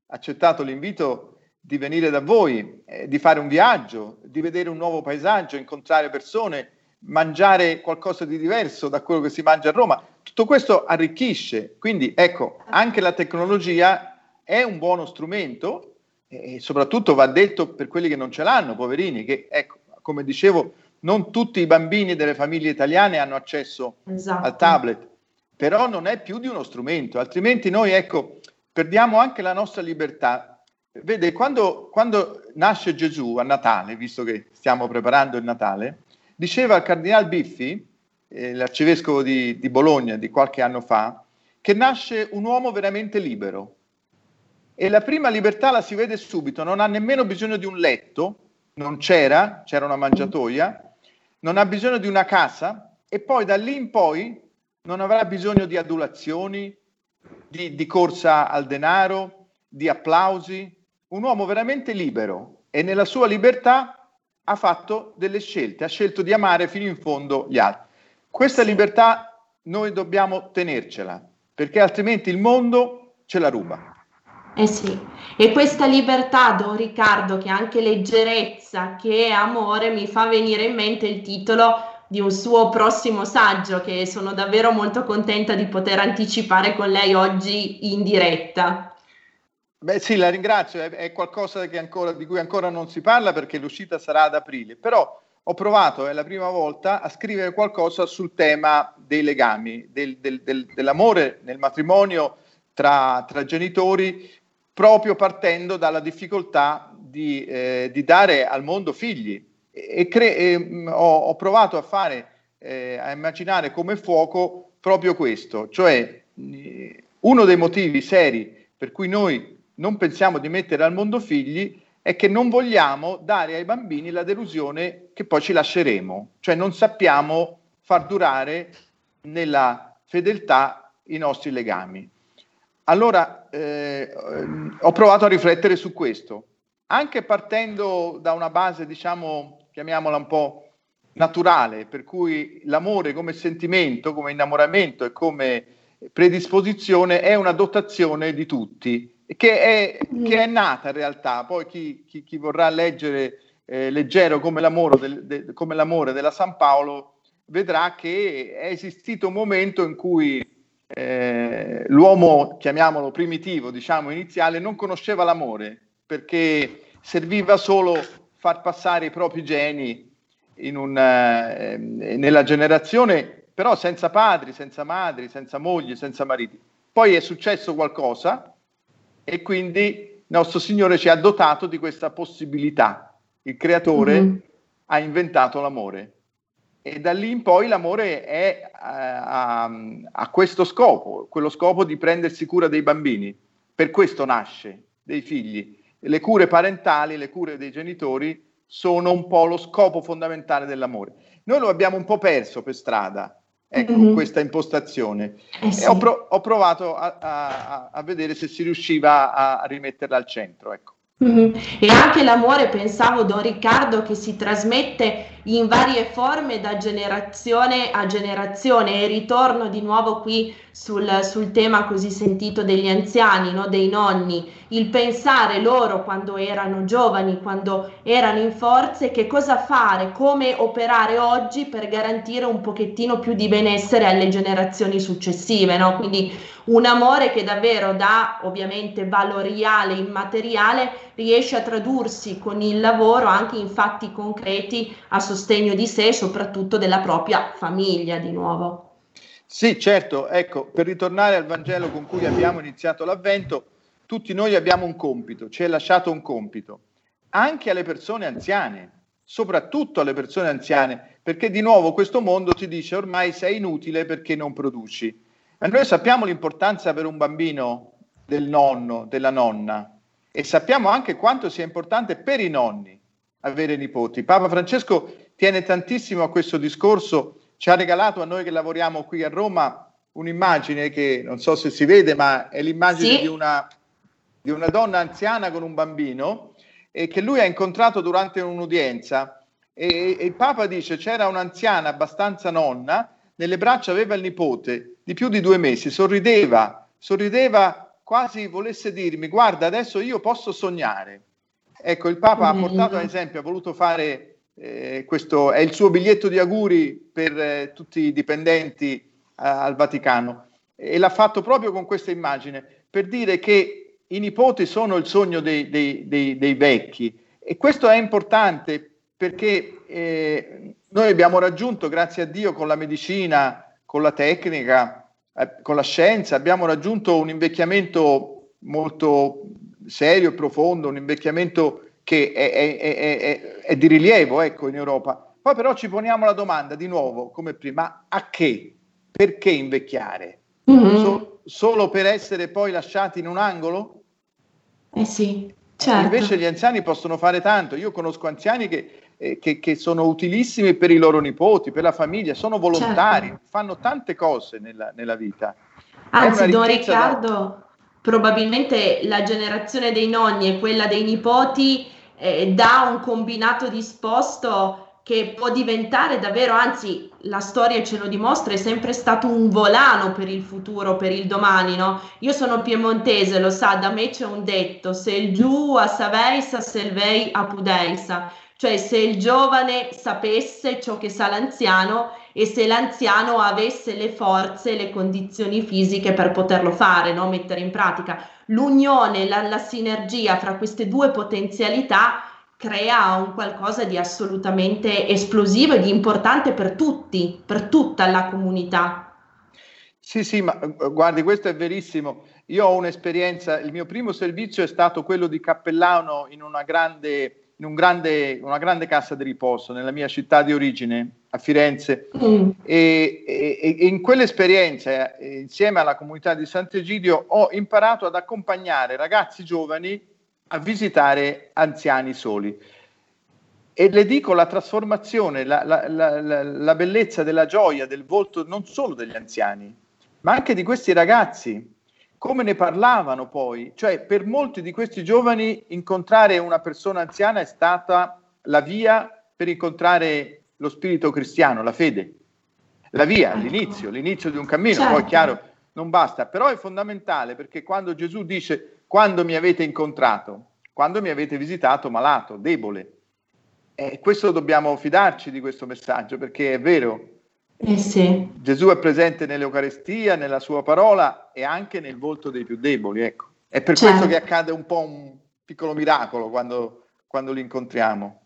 accettato l'invito di venire da voi, eh, di fare un viaggio, di vedere un nuovo paesaggio, incontrare persone, mangiare qualcosa di diverso da quello che si mangia a Roma. Tutto questo arricchisce. Quindi ecco, anche la tecnologia è un buono strumento e soprattutto va detto per quelli che non ce l'hanno, poverini, che ecco, come dicevo, non tutti i bambini delle famiglie italiane hanno accesso esatto. al tablet, però non è più di uno strumento, altrimenti noi ecco, perdiamo anche la nostra libertà. Vede, quando, quando nasce Gesù a Natale, visto che stiamo preparando il Natale, diceva il cardinal Biffi, eh, l'arcivescovo di, di Bologna di qualche anno fa, che nasce un uomo veramente libero, e la prima libertà la si vede subito, non ha nemmeno bisogno di un letto, non c'era, c'era una mangiatoia, non ha bisogno di una casa e poi da lì in poi non avrà bisogno di adulazioni, di, di corsa al denaro, di applausi, un uomo veramente libero e nella sua libertà ha fatto delle scelte, ha scelto di amare fino in fondo gli altri. Questa libertà noi dobbiamo tenercela, perché altrimenti il mondo ce la ruba. Eh sì, e questa libertà, Don Riccardo, che è anche leggerezza, che è amore, mi fa venire in mente il titolo di un suo prossimo saggio che sono davvero molto contenta di poter anticipare con lei oggi in diretta. Beh sì, la ringrazio, è, è qualcosa ancora, di cui ancora non si parla perché l'uscita sarà ad aprile, però ho provato, è la prima volta, a scrivere qualcosa sul tema dei legami, del, del, del, dell'amore nel matrimonio tra, tra genitori proprio partendo dalla difficoltà di, eh, di dare al mondo figli. E, cre- e mh, ho, ho, provato a fare, eh, a immaginare come fuoco proprio questo, cioè mh, uno dei motivi seri per cui noi non pensiamo di mettere al mondo figli è che non vogliamo dare ai bambini la delusione che poi ci lasceremo, cioè non sappiamo far durare nella fedeltà i nostri legami. Allora eh, ho provato a riflettere su questo anche partendo da una base, diciamo, chiamiamola un po' naturale, per cui l'amore come sentimento, come innamoramento e come predisposizione è una dotazione di tutti, che è, che è nata in realtà. Poi chi, chi, chi vorrà leggere eh, leggero come l'amore, del, de, come l'amore della San Paolo vedrà che è esistito un momento in cui eh, l'uomo, chiamiamolo primitivo, diciamo iniziale, non conosceva l'amore perché serviva solo far passare i propri geni un, eh, nella generazione, però senza padri, senza madri, senza mogli, senza mariti. Poi è successo qualcosa e quindi nostro Signore ci ha dotato di questa possibilità. Il creatore mm-hmm. ha inventato l'amore e da lì in poi l'amore è a, a, a, questo scopo, quello scopo di prendersi cura dei bambini. Per questo nasce, dei figli. Le cure parentali, le cure dei genitori sono un po' lo scopo fondamentale dell'amore. Noi lo abbiamo un po' perso per strada, ecco, mm-hmm. questa impostazione. Eh sì. Ho, pro- ho provato a, a, vedere se si riusciva a, rimetterla al centro, ecco. Mm-hmm. E anche l'amore, pensavo, Don Riccardo, che si trasmette in varie forme da generazione a generazione e ritorno di nuovo qui sul, sul tema così sentito degli anziani, no? dei nonni, il pensare loro quando erano giovani, quando erano in forze, che cosa fare, come operare oggi per garantire un pochettino più di benessere alle generazioni successive, no? quindi un amore che davvero da ovviamente valoriale, immateriale, riesce a tradursi con il lavoro anche in fatti concreti a sostegno di sé e soprattutto della propria famiglia di nuovo. Sì, certo, ecco, per ritornare al Vangelo con cui abbiamo iniziato l'avvento, tutti noi abbiamo un compito, ci è lasciato un compito, anche alle persone anziane, soprattutto alle persone anziane, perché di nuovo questo mondo ti dice ormai sei inutile perché non produci. Ma noi sappiamo l'importanza per un bambino del nonno, della nonna e sappiamo anche quanto sia importante per i nonni avere nipoti. Papa Francesco tiene tantissimo a questo discorso, ci ha regalato a noi che lavoriamo qui a Roma un'immagine che non so se si vede, ma è l'immagine sì. di, una, di una donna anziana con un bambino e che lui ha incontrato durante un'udienza e, e il Papa dice c'era un'anziana abbastanza nonna, nelle braccia aveva il nipote di più di due mesi, sorrideva, sorrideva quasi volesse dirmi guarda adesso io posso sognare. Ecco, il Papa mm-hmm. ha portato ad esempio, ha voluto fare eh, questo è il suo biglietto di auguri per eh, tutti i dipendenti eh, al Vaticano. E l'ha fatto proprio con questa immagine per dire che i nipoti sono il sogno dei, dei, dei, dei vecchi. E questo è importante perché eh, noi abbiamo raggiunto, grazie a Dio, con la medicina, con la tecnica, eh, con la scienza, abbiamo raggiunto un invecchiamento molto serio e profondo, un invecchiamento che è, è, è, è, di rilievo ecco, in Europa. Poi però ci poniamo la domanda di nuovo, come prima, a che? Perché invecchiare? Mm-hmm. So, solo per essere poi lasciati in un angolo? Eh sì, certo. Invece gli anziani possono fare tanto. Io conosco anziani che, eh, che, che sono utilissimi per i loro nipoti, per la famiglia, sono volontari, certo. fanno tante cose nella, nella vita. Anzi, Don Riccardo, da... probabilmente la generazione dei nonni e quella dei nipoti eh, dà un combinato disposto che può diventare davvero, anzi la storia ce lo dimostra, è sempre stato un volano per il futuro, per il domani, no? Io sono piemontese, lo sa, da me c'è un detto, se il giù a saveisa, se il vei a pudeisa, cioè se il giovane sapesse ciò che sa l'anziano e se l'anziano avesse le forze, le condizioni fisiche per poterlo fare, no? mettere in pratica l'unione, la, la sinergia fra queste due potenzialità crea un qualcosa di assolutamente esplosivo e di importante per tutti, per tutta la comunità. Sì, sì, ma eh, guardi, questo è verissimo. Io ho un'esperienza, il mio primo servizio è stato quello di cappellano in una grande in un grande, una grande casa di riposo nella mia città di origine, a Firenze, mm. e, e, e, in quell'esperienza, eh, insieme alla comunità di Sant'Egidio, ho imparato ad accompagnare ragazzi giovani a visitare anziani soli. E le dico la trasformazione, la, la, la, la bellezza della gioia del volto non solo degli anziani, ma anche di questi ragazzi come ne parlavano poi, cioè per molti di questi giovani incontrare una persona anziana è stata la via per incontrare lo spirito cristiano, la fede. La via, ecco. l'inizio, l'inizio di un cammino, certo. poi chiaro non basta, però è fondamentale perché quando Gesù dice quando mi avete incontrato, quando mi avete visitato malato, debole, eh, questo dobbiamo fidarci di questo messaggio perché è vero, eh sì. Gesù è presente nell'Eucarestia, nella sua parola e anche nel volto dei più deboli. Ecco. È per certo. questo che accade un po' un piccolo miracolo quando, quando li incontriamo.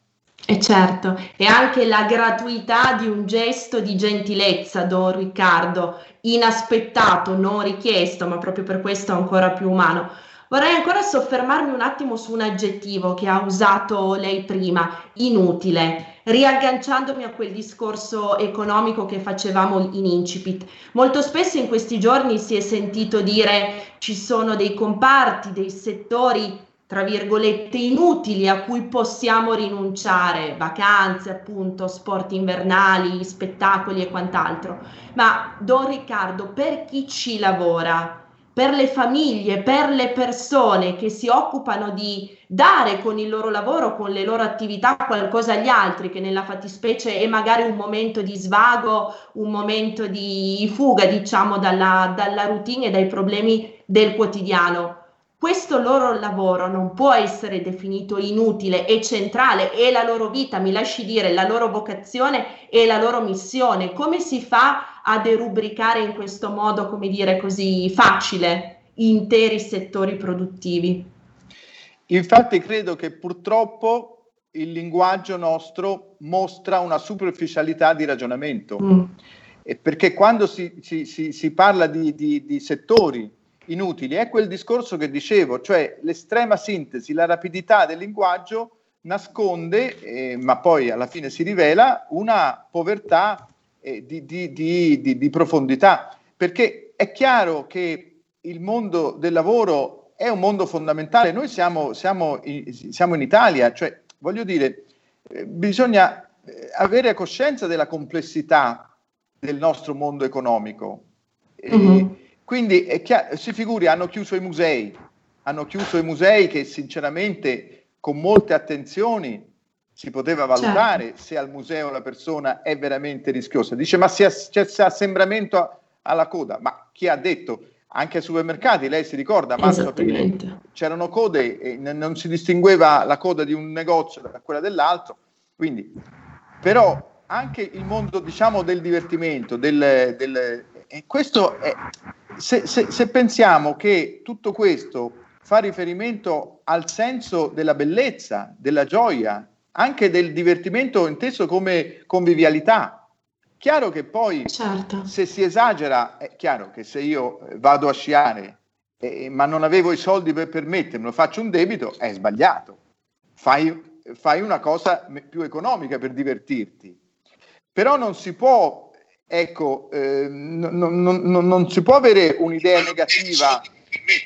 E certo, e anche la gratuità di un gesto di gentilezza, Don Riccardo, inaspettato, non richiesto, ma proprio per questo ancora più umano. Vorrei ancora soffermarmi un attimo su un aggettivo che ha usato lei prima, inutile, riagganciandomi a quel discorso economico che facevamo in incipit. Molto spesso in questi giorni si è sentito dire ci sono dei comparti, dei settori tra virgolette inutili a cui possiamo rinunciare, vacanze appunto, sport invernali, spettacoli e quant'altro. Ma Don Riccardo, per chi ci lavora, per le famiglie, per le persone che si occupano di dare con il loro lavoro, con le loro attività qualcosa agli altri, che nella fattispecie è magari un momento di svago, un momento di fuga, diciamo, dalla, dalla routine e dai problemi del quotidiano. Questo loro lavoro non può essere definito inutile, è centrale, è la loro vita, mi lasci dire, la loro vocazione e la loro missione. Come si fa a derubricare in questo modo, come dire così, facile interi settori produttivi? Infatti credo che purtroppo il linguaggio nostro mostra una superficialità di ragionamento, mm. perché quando si, si, si, si parla di, di, di settori, inutili. È quel discorso che dicevo, cioè l'estrema sintesi, la rapidità del linguaggio nasconde, eh, ma poi alla fine si rivela, una povertà eh, di, di, di, di, profondità. Perché è chiaro che il mondo del lavoro è un mondo fondamentale. Noi siamo, siamo, in, siamo in Italia, cioè voglio dire, eh, bisogna eh, avere coscienza della complessità del nostro mondo economico. Mm-hmm. Quindi chiaro, si figuri, hanno chiuso i musei, hanno chiuso i musei che sinceramente con molte attenzioni si poteva valutare certo. se al museo la persona è veramente rischiosa. Dice ma c'è, c'è assembramento alla coda, ma chi ha detto? Anche ai supermercati, lei si ricorda, marzo c'erano code e non si distingueva la coda di un negozio da quella dell'altro. Quindi, però anche il mondo diciamo del divertimento, del, del, questo è, se, se, se pensiamo che tutto questo fa riferimento al senso della bellezza, della gioia, anche del divertimento inteso come convivialità. Chiaro che poi certo. se si esagera, è chiaro che se io vado a sciare eh, ma non avevo i soldi per permettermelo, faccio un debito, è sbagliato. Fai, fai una cosa più economica per divertirti. Però non si può ecco, eh, non, non, non, non, si può avere un'idea negativa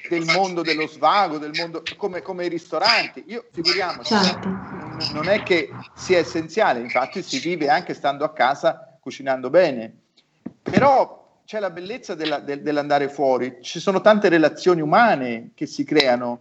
del mondo dello svago, del mondo come, come i ristoranti. Io figuriamoci, certo. Non è che sia essenziale, infatti si vive anche stando a casa cucinando bene, però c'è la bellezza della, del, dell'andare fuori, ci sono tante relazioni umane che si creano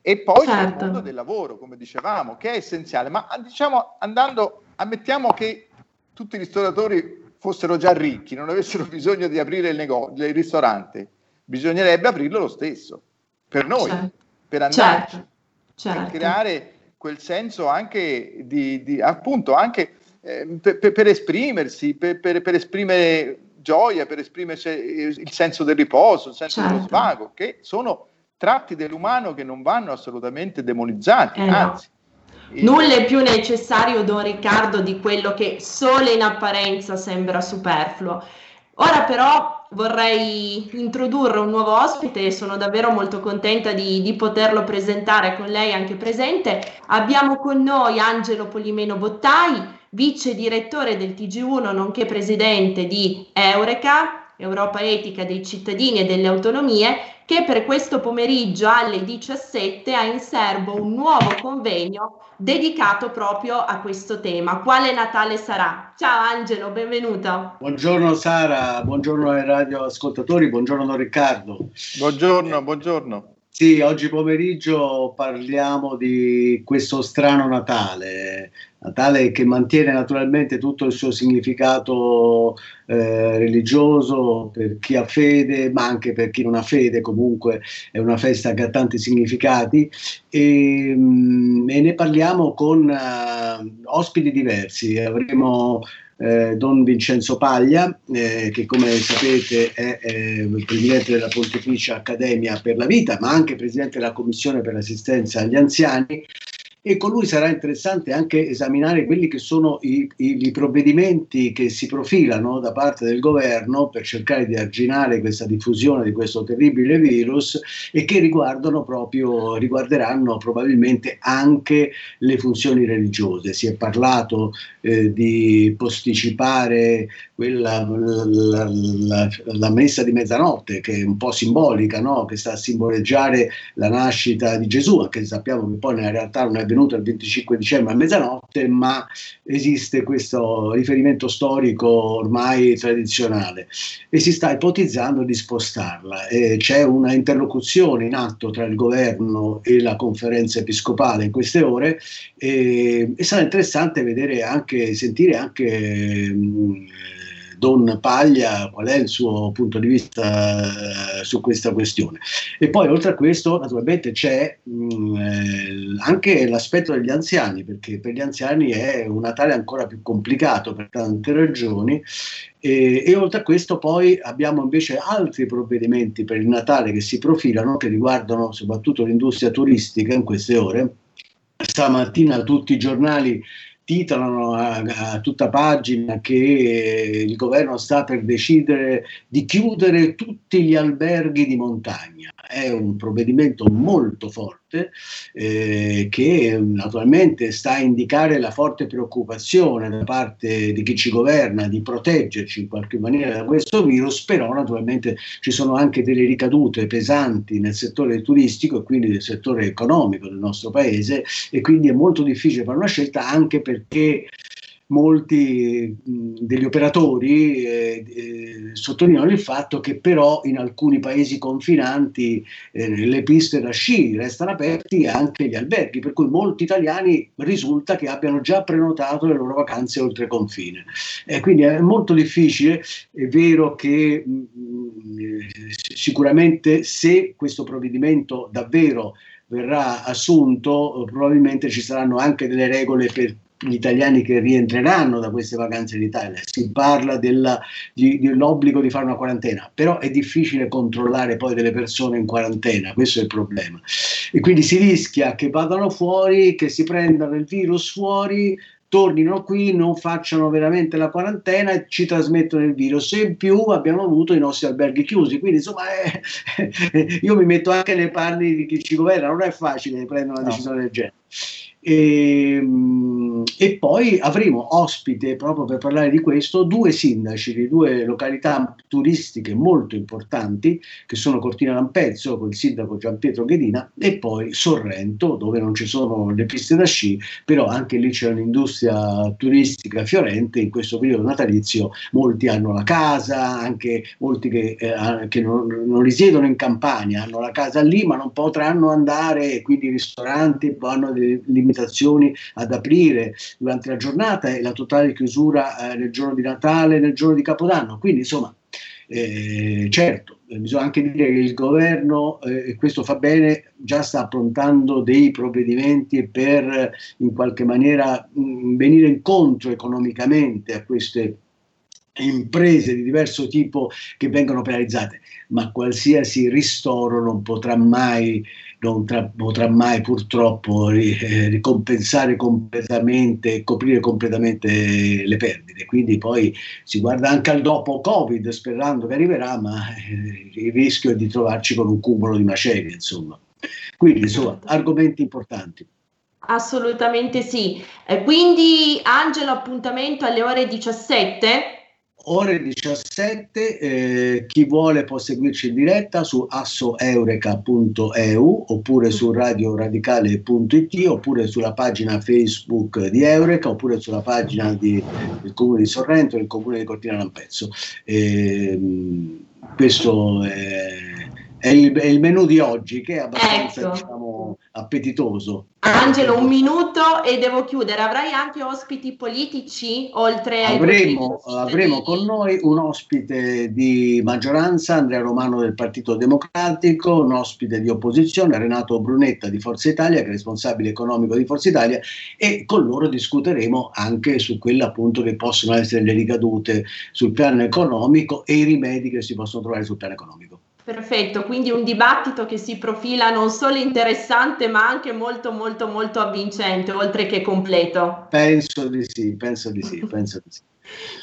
e poi certo. c'è il mondo del lavoro, come dicevamo, che è essenziale, ma diciamo andando, ammettiamo che tutti i ristoratori fossero già ricchi, non avessero bisogno di aprire il, negozio, il ristorante, bisognerebbe aprirlo lo stesso, per noi, certo. per andarci, certo. Certo. per creare quel senso anche di, di appunto, anche eh, per, per, esprimersi, per, per, per, esprimere gioia, per esprimere il senso del riposo, il senso dello certo. svago, che sono tratti dell'umano che non vanno assolutamente demonizzati, eh anzi. No Nulla è più necessario, Don Riccardo, di quello che solo in apparenza sembra superfluo. Ora però vorrei introdurre un nuovo ospite e sono davvero molto contenta di, di, poterlo presentare con lei anche presente. Abbiamo con noi Angelo Polimeno Bottai, vice direttore del TG1 nonché presidente di Eureka, Europa Etica dei cittadini e delle autonomie, che per questo pomeriggio alle 17 ha in serbo un nuovo convegno dedicato proprio a questo tema. Quale Natale sarà? Ciao Angelo, benvenuto. Buongiorno Sara, buongiorno ai radioascoltatori, buongiorno Riccardo. Buongiorno, buongiorno. Sì, oggi pomeriggio parliamo di questo strano Natale, Natale che mantiene naturalmente tutto il suo significato eh, religioso per chi ha fede, ma anche per chi non ha fede, comunque è una festa che ha tanti significati e, mm, e ne parliamo con uh, ospiti diversi. Avremo eh, Don Vincenzo Paglia, eh, che come sapete è, è il presidente della Pontificia Accademia per la Vita, ma anche presidente della Commissione per l'assistenza agli anziani e con lui sarà interessante anche esaminare quelli che sono i, i, i, provvedimenti che si profilano da parte del governo per cercare di arginare questa diffusione di questo terribile virus e che riguardano proprio, riguarderanno probabilmente anche le funzioni religiose. Si è parlato eh, di posticipare quella, la, la, la, messa di mezzanotte che è un po' simbolica, no? che sta a simboleggiare la nascita di Gesù, se sappiamo che poi nella realtà non è avvenuto il 25 dicembre a mezzanotte, ma esiste questo riferimento storico ormai tradizionale e si sta ipotizzando di spostarla. E c'è una interlocuzione in atto tra il governo e la conferenza episcopale in queste ore e, e sarà interessante vedere anche, sentire anche mh, Don Paglia qual è il suo punto di vista eh, su questa questione. E poi oltre a questo naturalmente c'è mh, mm, eh, anche l'aspetto degli anziani, perché per gli anziani è un Natale ancora più complicato per tante ragioni e, e, oltre a questo poi abbiamo invece altri provvedimenti per il Natale che si profilano, che riguardano soprattutto l'industria turistica in queste ore. Stamattina tutti i giornali titolano a, a, tutta pagina che il governo sta per decidere di chiudere tutti gli alberghi di montagna. È un provvedimento molto forte eh, che naturalmente sta a indicare la forte preoccupazione da parte di chi ci governa di proteggerci in qualche maniera da questo virus, però naturalmente ci sono anche delle ricadute pesanti nel settore turistico e quindi nel settore economico del nostro paese e quindi è molto difficile fare una scelta anche perché molti degli operatori eh, eh, sottolineano il fatto che però in alcuni paesi confinanti eh, le piste da sci restano aperte e anche gli alberghi, per cui molti italiani risulta che abbiano già prenotato le loro vacanze oltre confine. quindi è molto difficile, è vero che mh, sicuramente se questo provvedimento davvero verrà assunto, probabilmente ci saranno anche delle regole per gli italiani che rientreranno da queste vacanze in Italia, si parla della, di, dell'obbligo di fare una quarantena, però è difficile controllare poi delle persone in quarantena, questo è il problema. E quindi si rischia che vadano fuori, che si prendano il virus fuori, tornino qui, non facciano veramente la quarantena e ci trasmettono il virus. E in più abbiamo avuto i nostri alberghi chiusi. Quindi, insomma, eh, (laughs) io mi metto anche nei panni di chi ci governa, non è facile prendere una decisione del genere. E, ehm, e, poi avremo ospite proprio per parlare di questo due sindaci di due località turistiche molto importanti che sono Cortina Lampezzo con il sindaco Gian Pietro Ghedina e poi Sorrento dove non ci sono le piste da sci però anche lì c'è un'industria turistica fiorente in questo periodo natalizio molti hanno la casa anche molti che, eh, che non, non, risiedono in campagna hanno la casa lì ma non potranno andare quindi i ristoranti hanno delle limitazioni limitazioni ad aprire durante la giornata e la totale chiusura eh, nel giorno di Natale, nel giorno di Capodanno. Quindi insomma, eh, certo, eh, bisogna anche dire che il governo, eh, e questo fa bene, già sta approntando dei provvedimenti per in qualche maniera mh, mm, venire incontro economicamente a queste imprese di diverso tipo che vengono penalizzate, ma qualsiasi ristoro non potrà mai non potrà mai purtroppo eh, ricompensare completamente, coprire completamente le perdite. Quindi poi si guarda anche al dopo Covid sperando che arriverà, ma eh, il rischio è di trovarci con un cumulo di macerie, insomma. Quindi insomma, argomenti importanti. Assolutamente sì. Quindi Angelo, appuntamento alle ore 17? Ore 17, eh, chi vuole può seguirci in diretta su assoeureka.eu oppure su radioradicale.it oppure sulla pagina Facebook di Eureka oppure sulla pagina di, del comune di Sorrento e del comune di Cortina Lampezzo. Eh, questo è è il, è il, menù di oggi che è abbastanza ecco. diciamo, appetitoso. Angelo, un minuto e devo chiudere. Avrai anche ospiti politici oltre ai avremo, avremo con noi un ospite di maggioranza, Andrea Romano del Partito Democratico, un ospite di opposizione, Renato Brunetta di Forza Italia, che è responsabile economico di Forza Italia, e con loro discuteremo anche su quelle appunto che possono essere le ricadute sul piano economico e i rimedi che si possono trovare sul piano economico. Perfetto, quindi un dibattito che si profila non solo interessante ma anche molto molto molto avvincente, oltre che completo. Penso di sì, penso di sì, penso di sì.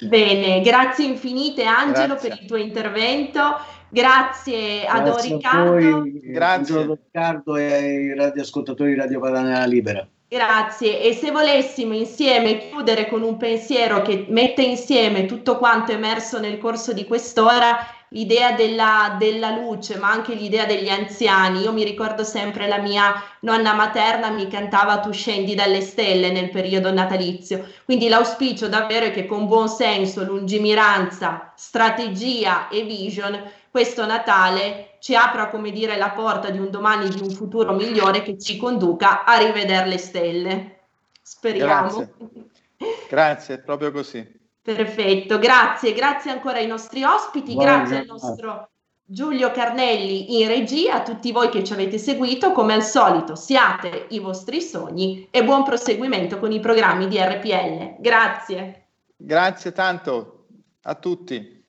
(laughs) Bene, grazie infinite Angelo grazie. per il tuo intervento, grazie, ad Riccardo. Grazie a Riccardo e ai radioascoltatori di Radio Padana Libera. Grazie e se volessimo insieme chiudere con un pensiero che mette insieme tutto quanto emerso nel corso di quest'ora, l'idea della, della, luce, ma anche l'idea degli anziani. Io mi ricordo sempre la mia nonna materna mi cantava Tu scendi dalle stelle nel periodo natalizio. Quindi l'auspicio davvero è che con buon senso, lungimiranza, strategia e vision, questo Natale ci apra, come dire, la porta di un domani, di un futuro migliore che ci conduca a rivedere le stelle. Speriamo. Grazie, Grazie proprio così. Perfetto, grazie, grazie ancora ai nostri ospiti, Buona grazie al nostro Giulio Carnelli in regia, a tutti voi che ci avete seguito, come al solito siate i vostri sogni e buon proseguimento con i programmi di RPL. Grazie. Grazie tanto a tutti.